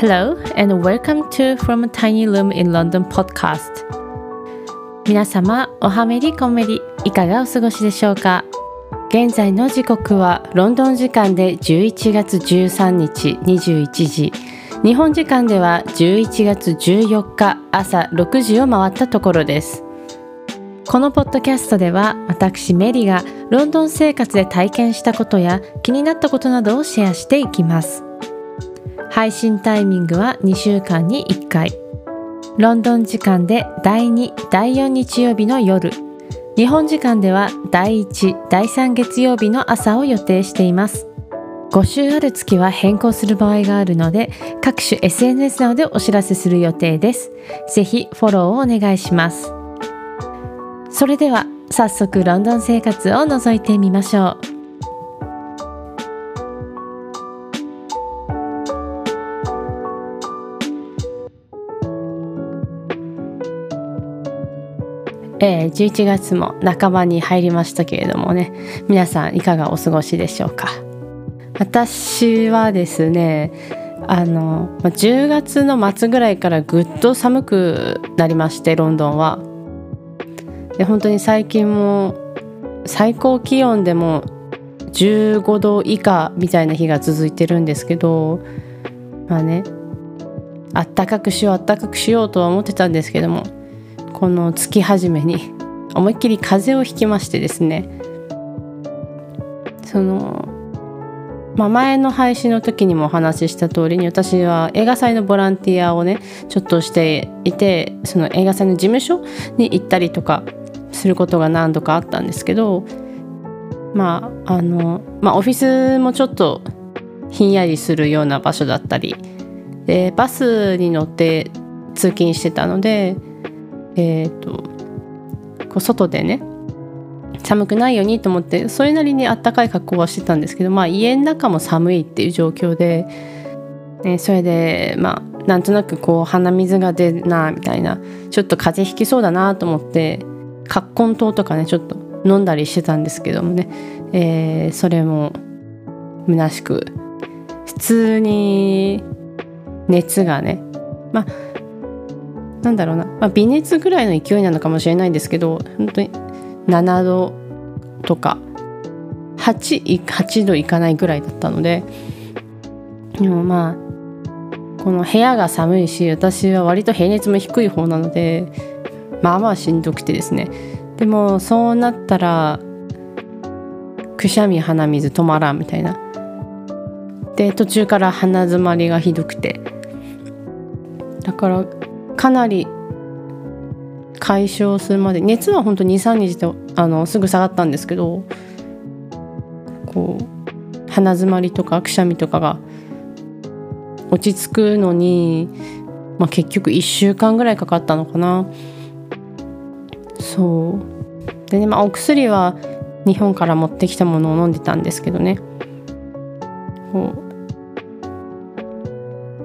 Hello and welcome to From a Tiny Room in London podcast. 皆様おはめりこめりいかがお過ごしでしょうか？現在の時刻はロンドン時間で11月13日21時。日本時間では11月14日朝6時を回ったところです。このポッドキャストでは私メリがロンドン生活で体験したことや気になったことなどをシェアしていきます。配信タイミングは2週間に1回。ロンドン時間で第2第4日曜日の夜。日本時間では第1第3月曜日の朝を予定しています。5週ある月は変更する場合があるので各種 SNS などでお知らせする予定です。ぜひフォローをお願いします。それでは早速ロンドン生活を覗いてみましょう。えー、11月も半ばに入りましたけれどもね。皆さんいかがお過ごしでしょうか？私はですねあの10月の末ぐらいからぐっと寒くなりましてロンドンは。で本当に最近も最高気温でも15度以下みたいな日が続いてるんですけどまあねあったかくしようあったかくしようとは思ってたんですけどもこの月始めに思いっきり風邪をひきましてですね。その、まあ、前の配信の時にもお話しした通りに私は映画祭のボランティアをねちょっとしていてその映画祭の事務所に行ったりとかすることが何度かあったんですけどまああのまあオフィスもちょっとひんやりするような場所だったりでバスに乗って通勤してたのでえーと、こう外でね寒くないようにと思ってそれなりにあったかい格好はしてたんですけど、まあ、家の中も寒いっていう状況で、ね、それでまあなんとなくこう鼻水が出るなみたいなちょっと風邪ひきそうだなと思って葛根湯とかねちょっと飲んだりしてたんですけどもね、えー、それも虚しく普通に熱がねまあなんだろうな、まあ、微熱ぐらいの勢いなのかもしれないんですけど本当に7度とか 8, 8度いかないぐらいだったのででもまあこの部屋が寒いし私は割と平熱も低い方なのでまあまあしんどくてですね。でもそうなったらくしゃみ鼻水止まらんみたいな。で途中から鼻づまりがひどくて。だからかなり解消するまで熱は本当23日であのすぐ下がったんですけどこう鼻づまりとかくしゃみとかが落ち着くのに、まあ、結局1週間ぐらいかかったのかな。そう。でねまあお薬は日本から持ってきたものを飲んでたんですけどね。こ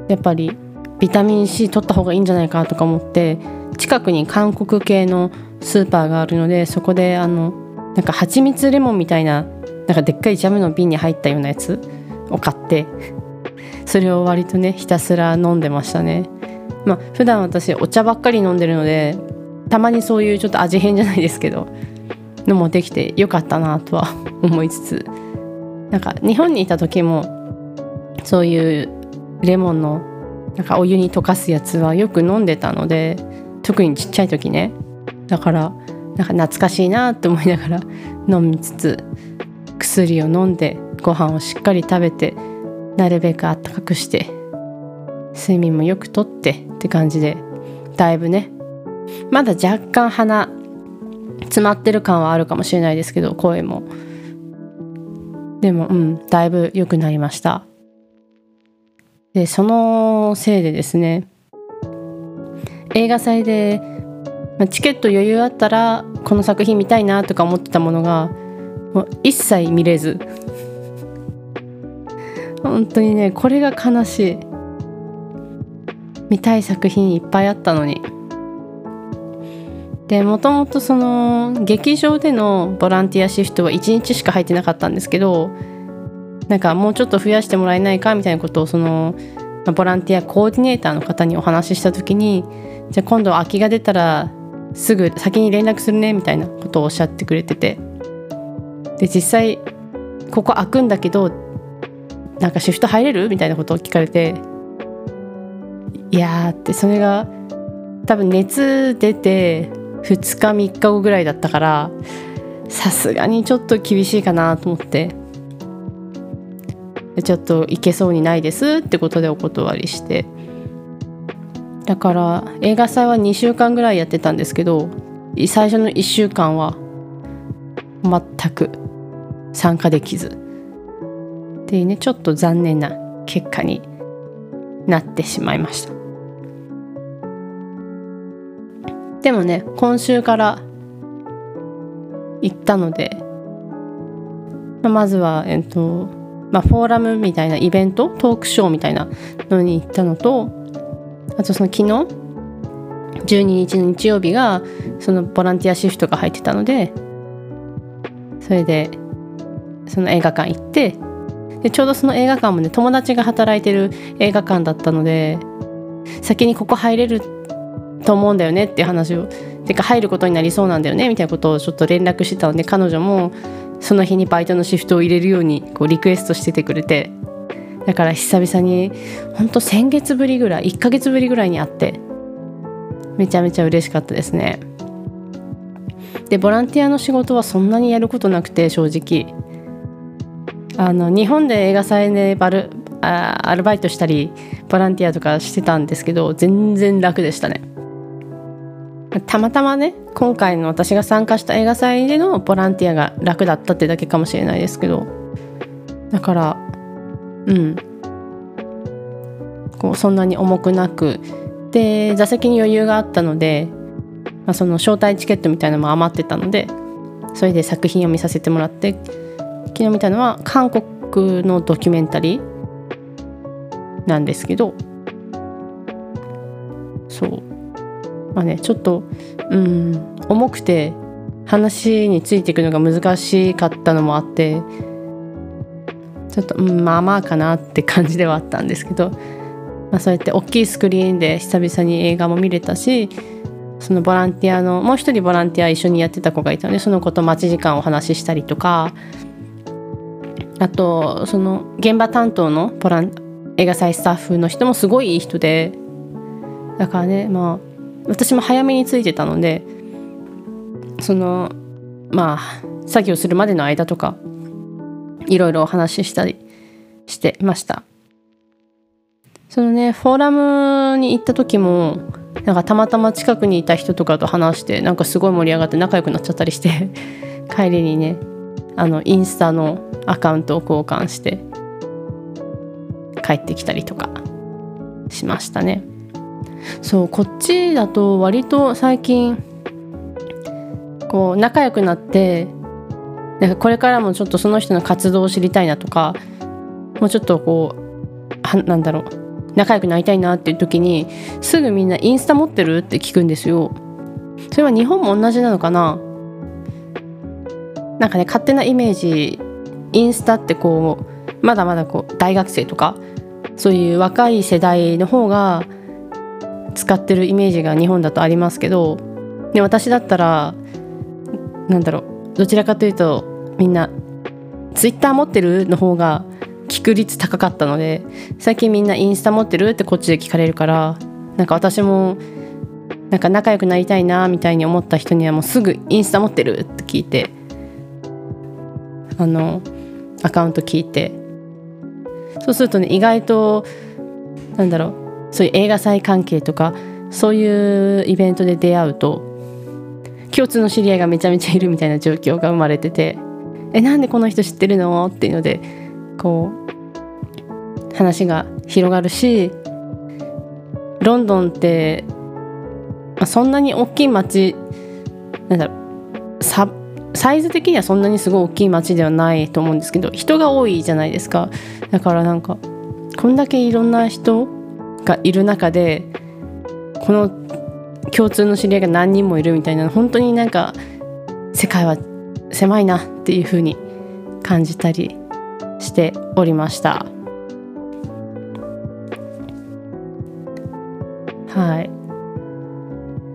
うやっぱりビタミン C 取った方がいいんじゃないかとか思って近くに韓国系のスーパーがあるのでそこであのなんか蜂蜜レモンみたいななんかでっかいジャムの瓶に入ったようなやつを買ってそれを割とねひたすら飲んでましたね。まあ普段私お茶ばっかり飲んでるのでたまにそういうちょっと味変じゃないですけどのもできてよかったなとは 思いつつなんか日本にいた時もそういうレモンのなんかお湯に溶かすやつはよく飲んでたので特にちっちゃい時ね。だからなんか懐かしいなって思いながら 飲みつつ薬を飲んでご飯をしっかり食べてなるべくあったかくして睡眠もよくとってって感じでだいぶねまだ若干鼻詰まってる感はあるかもしれないですけど声も。でもうんだいぶ良くなりました。でそのせいでですね映画祭でチケット余裕あったらこの作品見たいなとか思ってたものがもう一切見れず。本当にねこれが悲しい。見たい作品いっぱいあったのに。でもともとその劇場でのボランティアシフトは1日しか入ってなかったんですけどなんかもうちょっと増やしてもらえないかみたいなことをその、ボランティアコーディネーターの方にお話しした時にじゃあ今度空きが出たらすぐ先に連絡するねみたいなことをおっしゃってくれてて。で実際ここ開くんだけどなんかシフト入れるみたいなことを聞かれていやーってそれが多分熱出て2日3日後ぐらいだったからさすがにちょっと厳しいかなと思って。ちょっと行けそうにないですってことでお断りして。だから映画祭は2週間ぐらいやってたんですけど最初の1週間は全く参加できず。っていうねちょっと残念な結果になってしまいました。でもね今週から行ったので、まあ、まずはえっとまあ、フォーラムみたいなイベントトークショーみたいなのに行ったのとあとその昨日12日の日曜日がそのボランティアシフトが入ってたのでそれでその映画館行ってでちょうどその映画館もね友達が働いてる映画館だったので先にここ入れると思うんだよねっていう話をてか入ることになりそうなんだよねみたいなことをちょっと連絡してたので彼女もその日にバイトのシフトを入れるようにこうリクエストしててくれてだから久々にほんと先月ぶりぐらい1ヶ月ぶりぐらいに会ってめちゃめちゃ嬉しかったですね。でボランティアの仕事はそんなにやることなくて正直。あの日本で映画祭でバルあアルバイトしたりボランティアとかしてたんですけど全然楽でしたね。たまたまね今回の私が参加した映画祭でのボランティアが楽だったってだけかもしれないですけど。だからうん。こうそんなに重くなく。で座席に余裕があったので、まあ、その招待チケットみたいなのも余ってたのでそれで作品を見させてもらって昨日見たのは韓国のドキュメンタリーなんですけどまあねちょっとうん重くて話についていくのが難しかったのもあってちょっと、うん、まあまあかなって感じではあったんですけど、まあ、そうやって大きいスクリーンで久々に映画も見れたしそのボランティアのもう一人ボランティア一緒にやってた子がいたのでその子と待ち時間をお話ししたりとかあとその現場担当のボラン映画祭スタッフの人もすごいいい人でだからねまあ私も早めに着いてたのでそのまあ作業するまでの間とかいろいろお話ししたりしてました。そのねフォーラムに行った時もなんかたまたま近くにいた人とかと話してなんかすごい盛り上がって仲良くなっちゃったりして 帰りにねあのインスタのアカウントを交換して帰ってきたりとかしましたね。そうこっちだと割と最近こう仲良くなってなんかこれからもちょっとその人の活動を知りたいなとかもうちょっとこうはなんだろう仲良くなりたいなっていう時にすぐみんなインスタ持ってるって聞くんですよ。それは日本も同じなのかな？なんかね勝手なイメージインスタってこうまだまだこう大学生とかそういう若い世代の方が使ってるイメージが日本だとありますけどで私だったらなんだろうどちらかというとみんなツイッター持ってるの方が聞く率高かったので最近みんなインスタ持ってるってこっちで聞かれるからなんか私もなんか仲良くなりたいなみたいに思った人にはもうすぐインスタ持ってるって聞いてあのアカウント聞いて。そうするとね意外となんだろうそういう映画祭関係とかそういうイベントで出会うと共通の知り合いがめちゃめちゃいるみたいな状況が生まれてて「えなんでこの人知ってるの?」っていうのでこう話が広がるしロンドンって、まあ、そんなに大きい街なんだろうササイズ的にはそんなにすごい大きい街ではないと思うんですけど人が多いじゃないですかだからなんかこんだけいろんな人がいる中でこの共通の知り合いが何人もいるみたいな本当になんか世界は狭いなっていう風に感じたりしておりました。はい。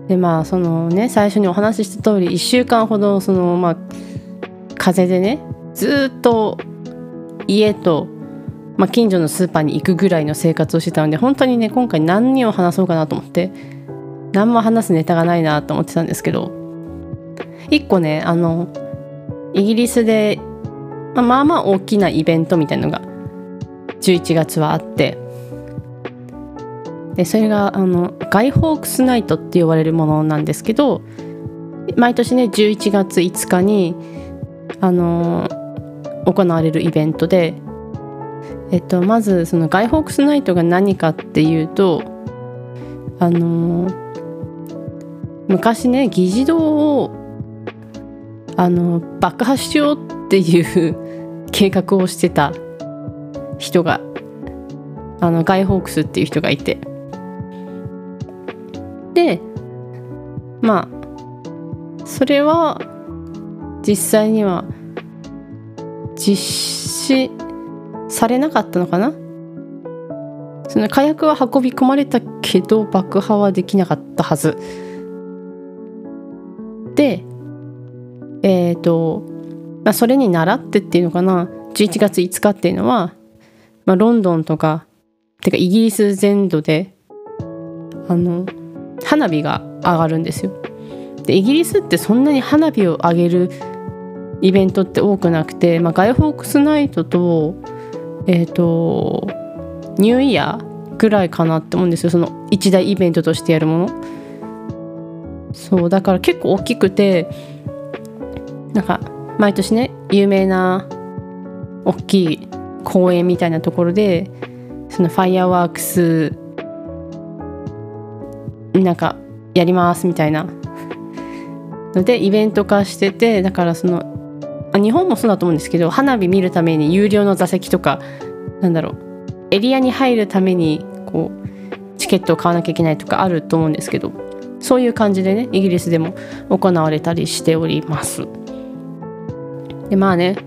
でまあそのね最初にお話しした通り1週間ほどそのまあ風邪でねずっと家と、まあ、近所のスーパーに行くぐらいの生活をしてたので本当にね今回何を話そうかなと思って。何も話すネタがないなと思ってたんですけど。一個ねあのイギリスで、まあ、まあまあ大きなイベントみたいのが11月はあって。でそれがあのガイ・ホークスナイトって呼ばれるものなんですけど毎年ね11月5日にあの行われるイベントで、えっと、まずそのガイ・ホークスナイトが何かっていうとあの昔ね議事堂をあの爆破しようっていう 計画をしてた人があのガイ・ホークスっていう人がいて。でまあそれは実際には実施されなかったのかな？その火薬は運び込まれたけど爆破はできなかったはず。でえっ、ー、と、まあ、それに倣ってっていうのかな？11月5日っていうのは、まあ、ロンドンとかてかイギリス全土であの花火が上がるんですよ。でイギリスってそんなに花火を上げるイベントって多くなくて、まあ、ガイ・ホークスナイトとえっ、ー、とニューイヤーぐらいかなって思うんですよその一大イベントとしてやるもの。そうだから結構大きくてなんか毎年ね有名な大きい公園みたいなところでそのファイアワークスなんかやりますみたいなのでイベント化しててだからその日本もそうだと思うんですけど花火見るために有料の座席とかなんだろうエリアに入るためにこうチケットを買わなきゃいけないとかあると思うんですけどそういう感じでねイギリスでも行われたりしております。でまあね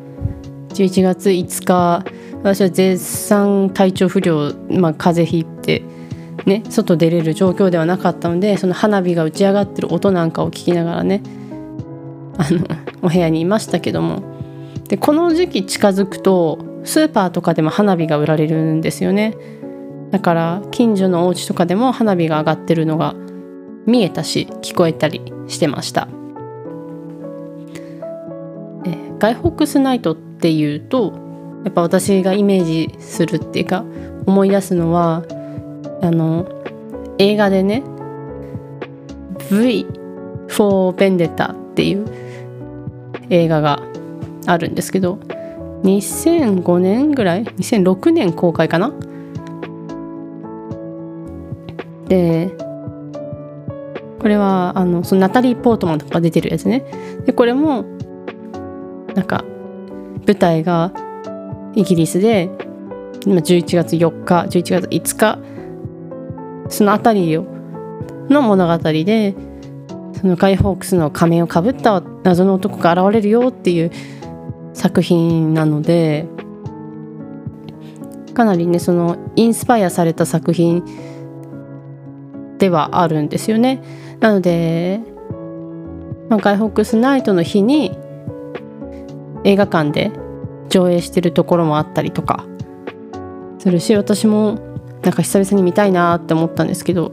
11月5日私は絶賛体調不良、まあ、風邪ひいてね外出れる状況ではなかったのでその花火が打ち上がってる音なんかを聞きながらねあのお部屋にいましたけども。でこの時期近づくとスーパーとかでも花火が売られるんですよね。だから近所のお家とかでも花火が上がってるのが見えたし聞こえたりしてました。えガイホックスナイトっていうとやっぱ私がイメージするっていうか思い出すのはあの映画でね「V for Vendetta」っていう映画があるんですけど2005年ぐらい2006年公開かな？でこれはあのそのナタリー・ポートマンとか出てるやつね。でこれもなんか舞台がイギリスで今11月4日11月5日その辺りをの物語でそのガイ・ホークスの仮面をかぶった謎の男が現れるよっていう作品なのでかなりねそのインスパイアされた作品ではあるんですよね。なので、まあ、ガイ・ホークスナイトの日に映画館で上映してるところもあったりとかするし私もなんか久々に見たいなって思ったんですけど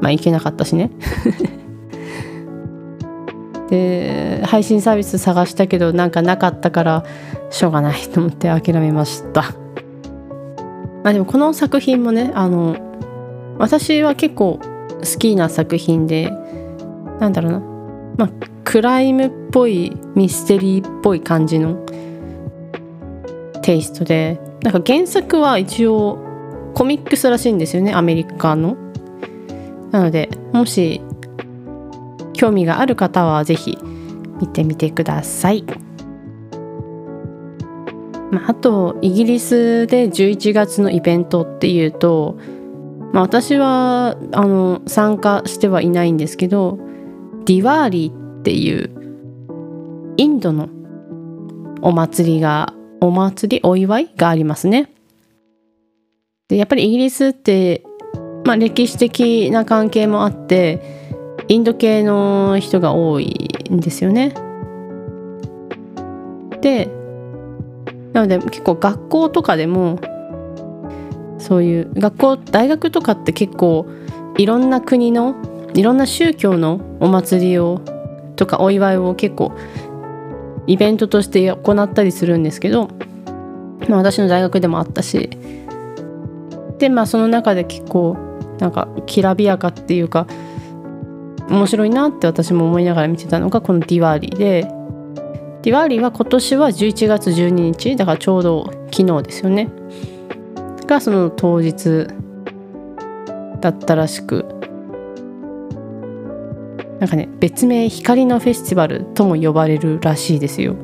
まあ行けなかったしねで配信サービス探したけどなんかなかったからしょうがないと思って諦めましたまあでもこの作品もねあの私は結構好きな作品でなんだろうなまあクライムっぽいミステリーっぽい感じのテイストでなんか原作は一応コミックスらしいんですよねアメリカの。なのでもし興味がある方は是非見てみてください。まあ、あとイギリスで11月のイベントっていうと、まあ、私はあの参加してはいないんですけどディワーリーっていうインドのお祭りがお祭りお祝いがありますね。でやっぱりイギリスってまあ、歴史的な関係もあってインド系の人が多いんですよね。でなので結構学校とかでもそういう学校大学とかって結構いろんな国のいろんな宗教のお祭りをとかお祝いを結構イベントとして行ったりするんですけど、まあ、私の大学でもあったしでまあその中で結構なんかきらびやかっていうか面白いなって私も思いながら見てたのがこのディワーリーで。ディワーリーは今年は11月12日だからちょうど昨日ですよね。がその当日だったらしく。なんかね別名光のフェスティバルとも呼ばれるらしいですよ。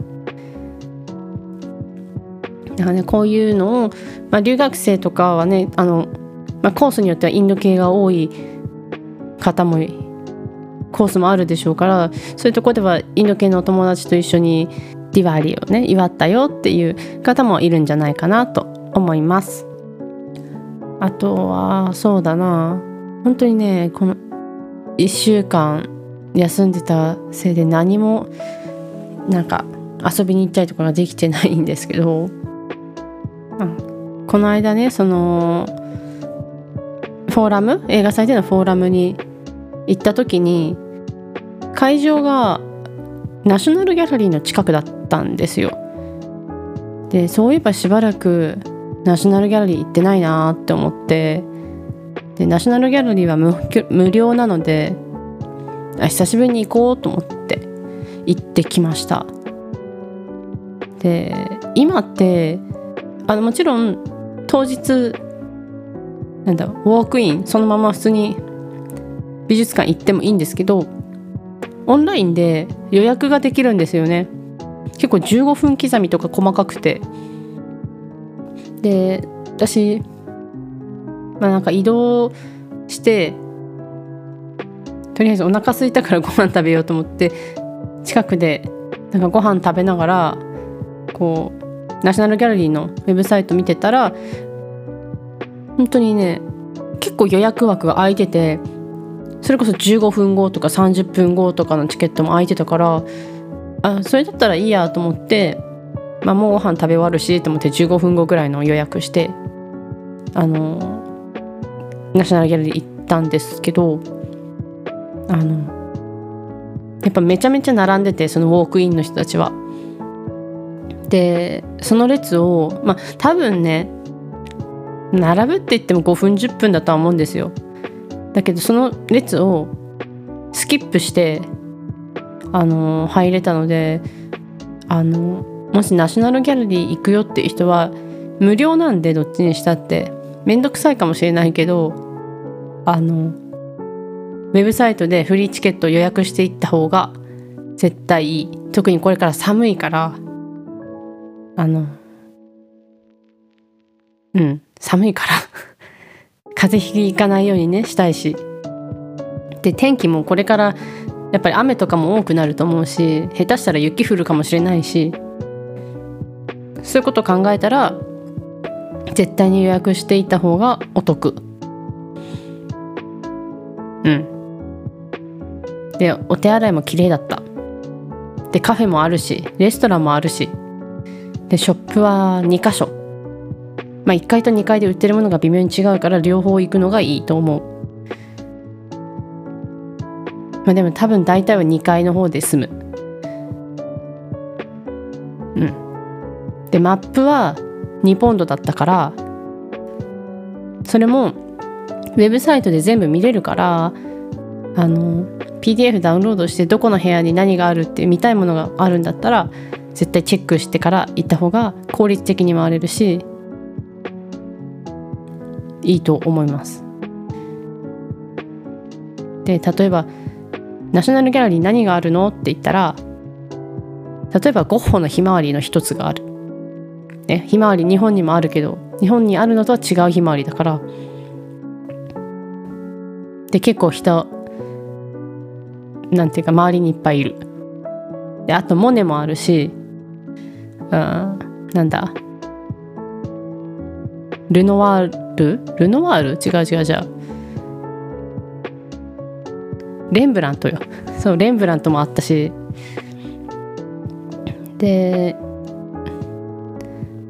だからねこういうのを、まあ、留学生とかはねあの、まあ、コースによってはインド系が多い方もコースもあるでしょうからそういうとこではインド系のお友達と一緒にディワリーをね祝ったよっていう方もいるんじゃないかなと思います。あとはそうだな本当にねこの1週間休んでたせいで何もなんか遊びに行ったりとかができてないんですけど、この間ねそのフォーラム？映画祭でのフォーラムに行った時に会場がナショナルギャラリーの近くだったんですよ。でそういえばしばらくナショナルギャラリー行ってないなって思ってでナショナルギャラリーは無料なのであ久しぶりに行こうと思って行ってきましたで今ってあのもちろん当日なんだウォークインそのまま普通に美術館行ってもいいんですけどオンラインで予約ができるんですよね。結構15分刻みとか細かくて。で私まあなんか移動してとりあえずお腹空いたからご飯食べようと思って近くでなんかご飯食べながらこうナショナルギャラリーのウェブサイト見てたら本当にね結構予約枠が空いててそれこそ15分後とか30分後とかのチケットも空いてたからあそれだったらいいやと思って、まあ、もうご飯食べ終わるしと思って15分後ぐらいの予約してあのナショナルギャラリー行ったんですけどあのやっぱめちゃめちゃ並んでてそのウォークインの人たちは。でその列をまあ多分ね並ぶって言っても5分10分だとは思うんですよ。だけどその列をスキップしてあの入れたのであのもしナショナルギャラリー行くよっていう人は無料なんでどっちにしたって。面倒くさいかもしれないけどあのウェブサイトでフリーチケット予約していった方が絶対いい。特にこれから寒いからあのうん寒いから。風邪ひかないようにねしたいし。で天気もこれからやっぱり雨とかも多くなると思うし下手したら雪降るかもしれないし。そういうこと考えたら絶対に予約していた方がお得。うん。でお手洗いも綺麗だった。でカフェもあるしレストランもあるし。でショップは2箇所。まあ1階と2階で売ってるものが微妙に違うから両方行くのがいいと思う。まあでも多分大体は2階の方で済む。うん。でマップは2ポンドだったからそれもウェブサイトで全部見れるからあの PDF ダウンロードしてどこの部屋に何があるって見たいものがあるんだったら絶対チェックしてから行った方が効率的に回れるしいいと思います。で例えばナショナルギャラリー何があるのって言ったら例えばゴッホのひまわりの一つがある。ね、ひまわり日本にもあるけど日本にあるのとは違うひまわりだからで結構人なんていうか周りにいっぱいいるであとモネもあるしうんなんだルノワール？ルノワール？違う違うじゃレンブラントよ。そうレンブラントもあったし。で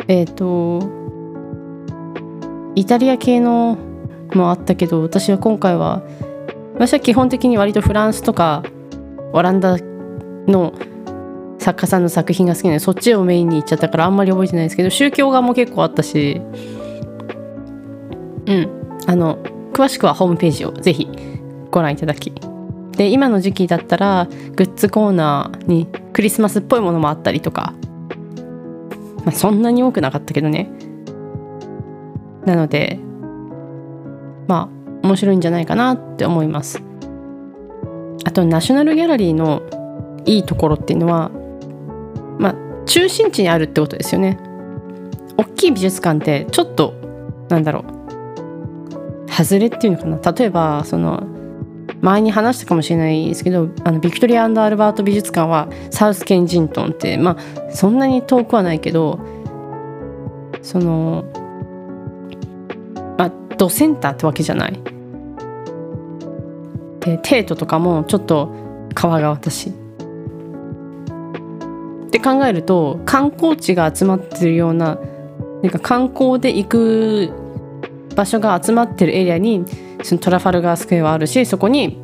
えっ、ー、とイタリア系のもあったけど私は今回は私は基本的に割とフランスとかオランダの作家さんの作品が好きなのでそっちをメインに行っちゃったからあんまり覚えてないですけど宗教画も結構あったし。うん。あの詳しくはホームページをぜひご覧いただき。で今の時期だったらグッズコーナーにクリスマスっぽいものもあったりとか、まあ、そんなに多くなかったけどね。なのでまあ面白いんじゃないかなって思います。あとナショナルギャラリーのいいところっていうのはまあ中心地にあるってことですよね。大きい美術館ってちょっとなんだろう。外れっていうのかな？例えばその前に話したかもしれないですけどあのビクトリアアルバート美術館はサウスケンジントンってまあそんなに遠くはないけどそのまあドセンターってわけじゃない？でテートとかもちょっと川が私。って考えると観光地が集まってるようななんか観光で行く場所が集まってるエリアにそのトラファルガースクエアはあるしそこに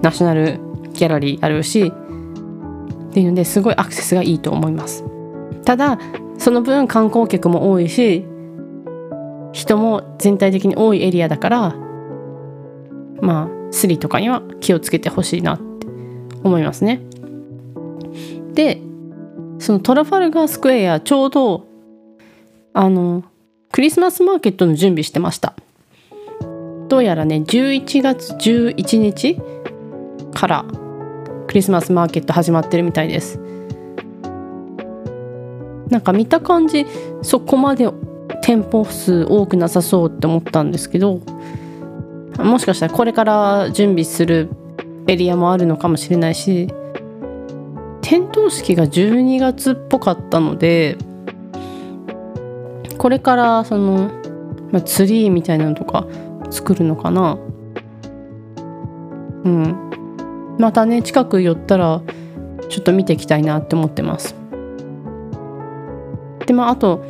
ナショナルギャラリーあるしっていうのですごいアクセスがいいと思います。ただその分観光客も多いし人も全体的に多いエリアだからまあスリとかには気をつけてほしいなって思いますね。でそのトラファルガースクエアちょうどあのクリスマスマーケットの準備してました。どうやらね11月11日からクリスマスマーケット始まってるみたいです。なんか見た感じそこまで店舗数多くなさそうって思ったんですけどもしかしたらこれから準備するエリアもあるのかもしれないし点灯式が12月っぽかったのでこれからその、まあ、ツリーみたいなのとか作るのかな？うん。またね近く寄ったらちょっと見ていきたいなって思ってます。でまああと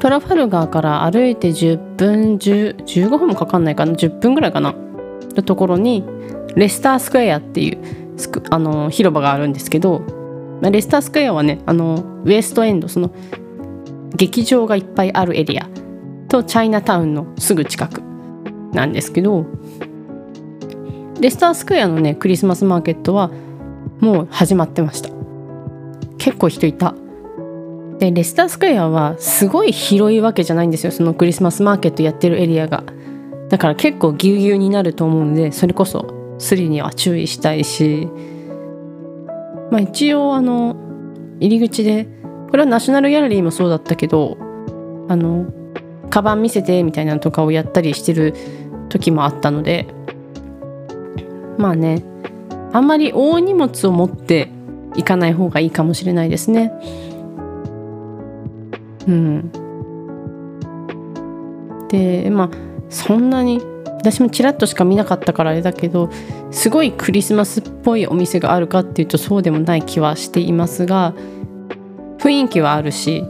トラファルガーから歩いて10分10 15分もかかんないかな？10分ぐらいかな？のところにレスタースクエアっていうあの広場があるんですけどレスタースクエアはねあのウエストエンドその劇場がいっぱいあるエリア。とチャイナタウンのすぐ近く。なんですけど。レスタースクエアのねクリスマスマーケットはもう始まってました。結構人いた。でレスタースクエアはすごい広いわけじゃないんですよ。そのクリスマスマーケットやってるエリアが。だから結構ぎゅうぎゅうになると思うんでそれこそスリには注意したいし。まあ一応あの入り口でこれはナショナルギャラリーもそうだったけどあのカバン見せてみたいなのとかをやったりしてる時もあったのでまあねあんまり大荷物を持っていかない方がいいかもしれないですね。うん。でまあそんなに私もちらっとしか見なかったからあれだけどすごいクリスマスっぽいお店があるかっていうとそうでもない気はしていますが雰囲気はあるし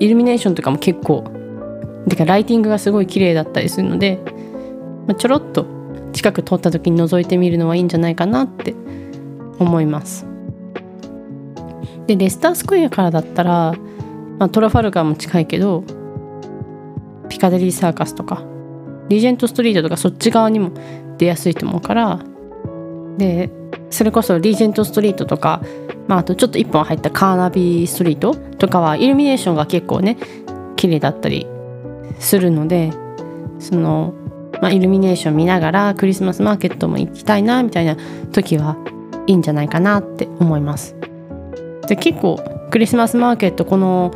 イルミネーションとかも結構てかライティングがすごい綺麗だったりするので、まあ、ちょろっと近く通った時に覗いてみるのはいいんじゃないかなって思います。でレスタースクエアからだったら、まあ、トラファルガーも近いけどピカデリーサーカスとかリージェントストリートとかそっち側にも出やすいと思うからでそれこそリージェントストリートとか、まあ、あとちょっと一本入ったカーナビストリートとかはイルミネーションが結構ね綺麗だったりするのでその、まあ、イルミネーション見ながらクリスマスマーケットも行きたいなみたいな時はいいんじゃないかなって思います。で結構クリスマスマーケットこの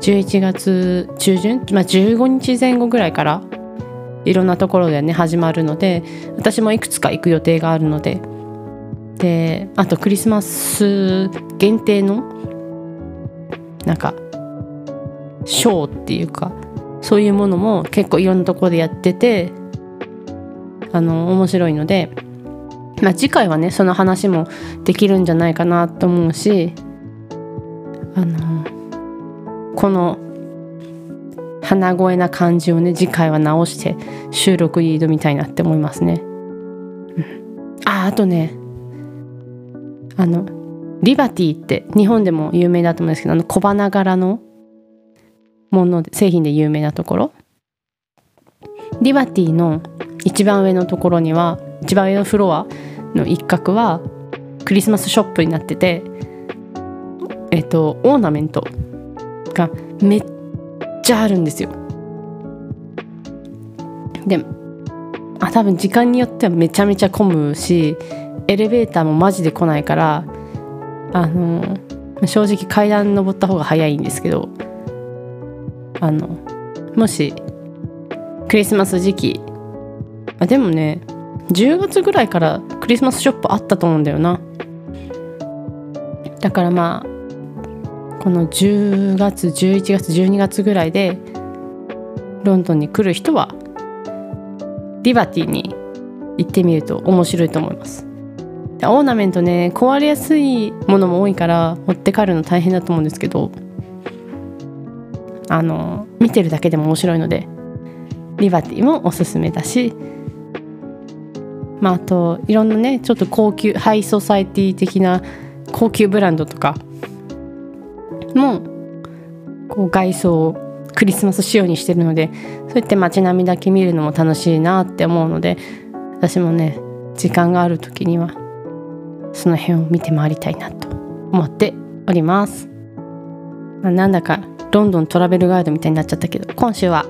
11月中旬、まあ、15日前後ぐらいからいろんなところでね始まるので私もいくつか行く予定があるのでであとクリスマス限定のなんかショーっていうかそういうものも結構いろんなとこでやっててあの面白いのでまあ次回はねその話もできるんじゃないかなと思うしあのこの鼻声な感じをね次回は直して収録に挑みたいなって思いますね。うん、ああとねあのリバティって日本でも有名だと思うんですけどあの小花柄のもの製品で有名なところ。リバティの一番上のところには一番上のフロアの一角はクリスマスショップになっててえっとオーナメントがめっちゃあるんですよ。であ多分時間によってはめちゃめちゃ混むしエレベーターもマジで来ないからあの正直階段登った方が早いんですけどあのもしクリスマス時期あでもね10月ぐらいからクリスマスショップあったと思うんだよな。だからまあこの10月11月12月ぐらいでロンドンに来る人はリバティに行ってみると面白いと思います。オーナメントね壊れやすいものも多いから持って帰るの大変だと思うんですけどあの見てるだけでも面白いのでリバティもおすすめだしまああといろんなねちょっと高級ハイソサイティ的な高級ブランドとかもこう外装をクリスマス仕様にしてるのでそうやって街並みだけ見るのも楽しいなって思うので私もね時間がある時にはその辺を見て回りたいなと思っております、まあ、なんだかロンドントラベルガイドみたいになっちゃったけど今週は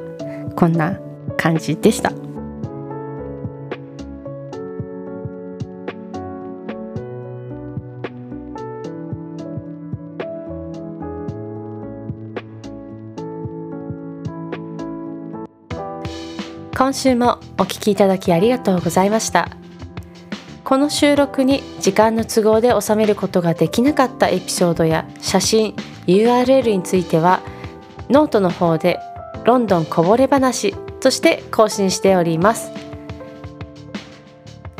こんな感じでした。今週もお聞きいただきありがとうございました。この収録に時間の都合で収めることができなかったエピソードや写真 URL についてはノートの方でロンドンこぼれ話として更新しております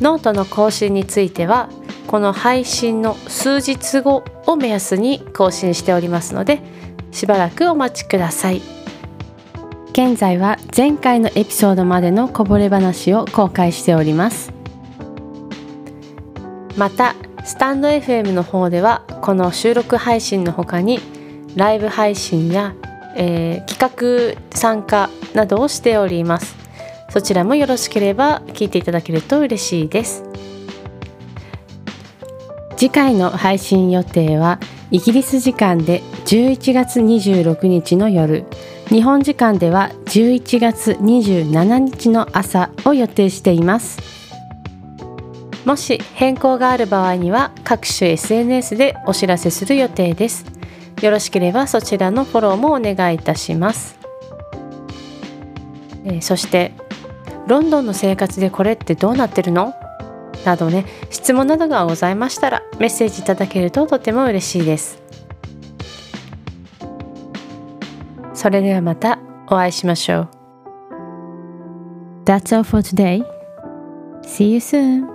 ノートの更新についてはこの配信の数日後を目安に更新しておりますのでしばらくお待ちください。現在は前回のエピソードまでのこぼれ話を公開しておりますまたスタンド FM の方ではこの収録配信の他にライブ配信や、えー、企画参加などをしております。そちらもよろしければ聞いていただけると嬉しいです。次回の配信予定はイギリス時間で11月26日の夜。日本時間では11月27日の朝を予定しています。もし変更がある場合には各種 SNS でお知らせする予定ですよろしければそちらのフォローもお願いいたします、えー、そしてロンドンの生活でこれってどうなってるの？などね質問などがございましたらメッセージいただけるととても嬉しいですそれではまたお会いしましょう。That's all for today. See you soon.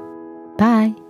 Bye.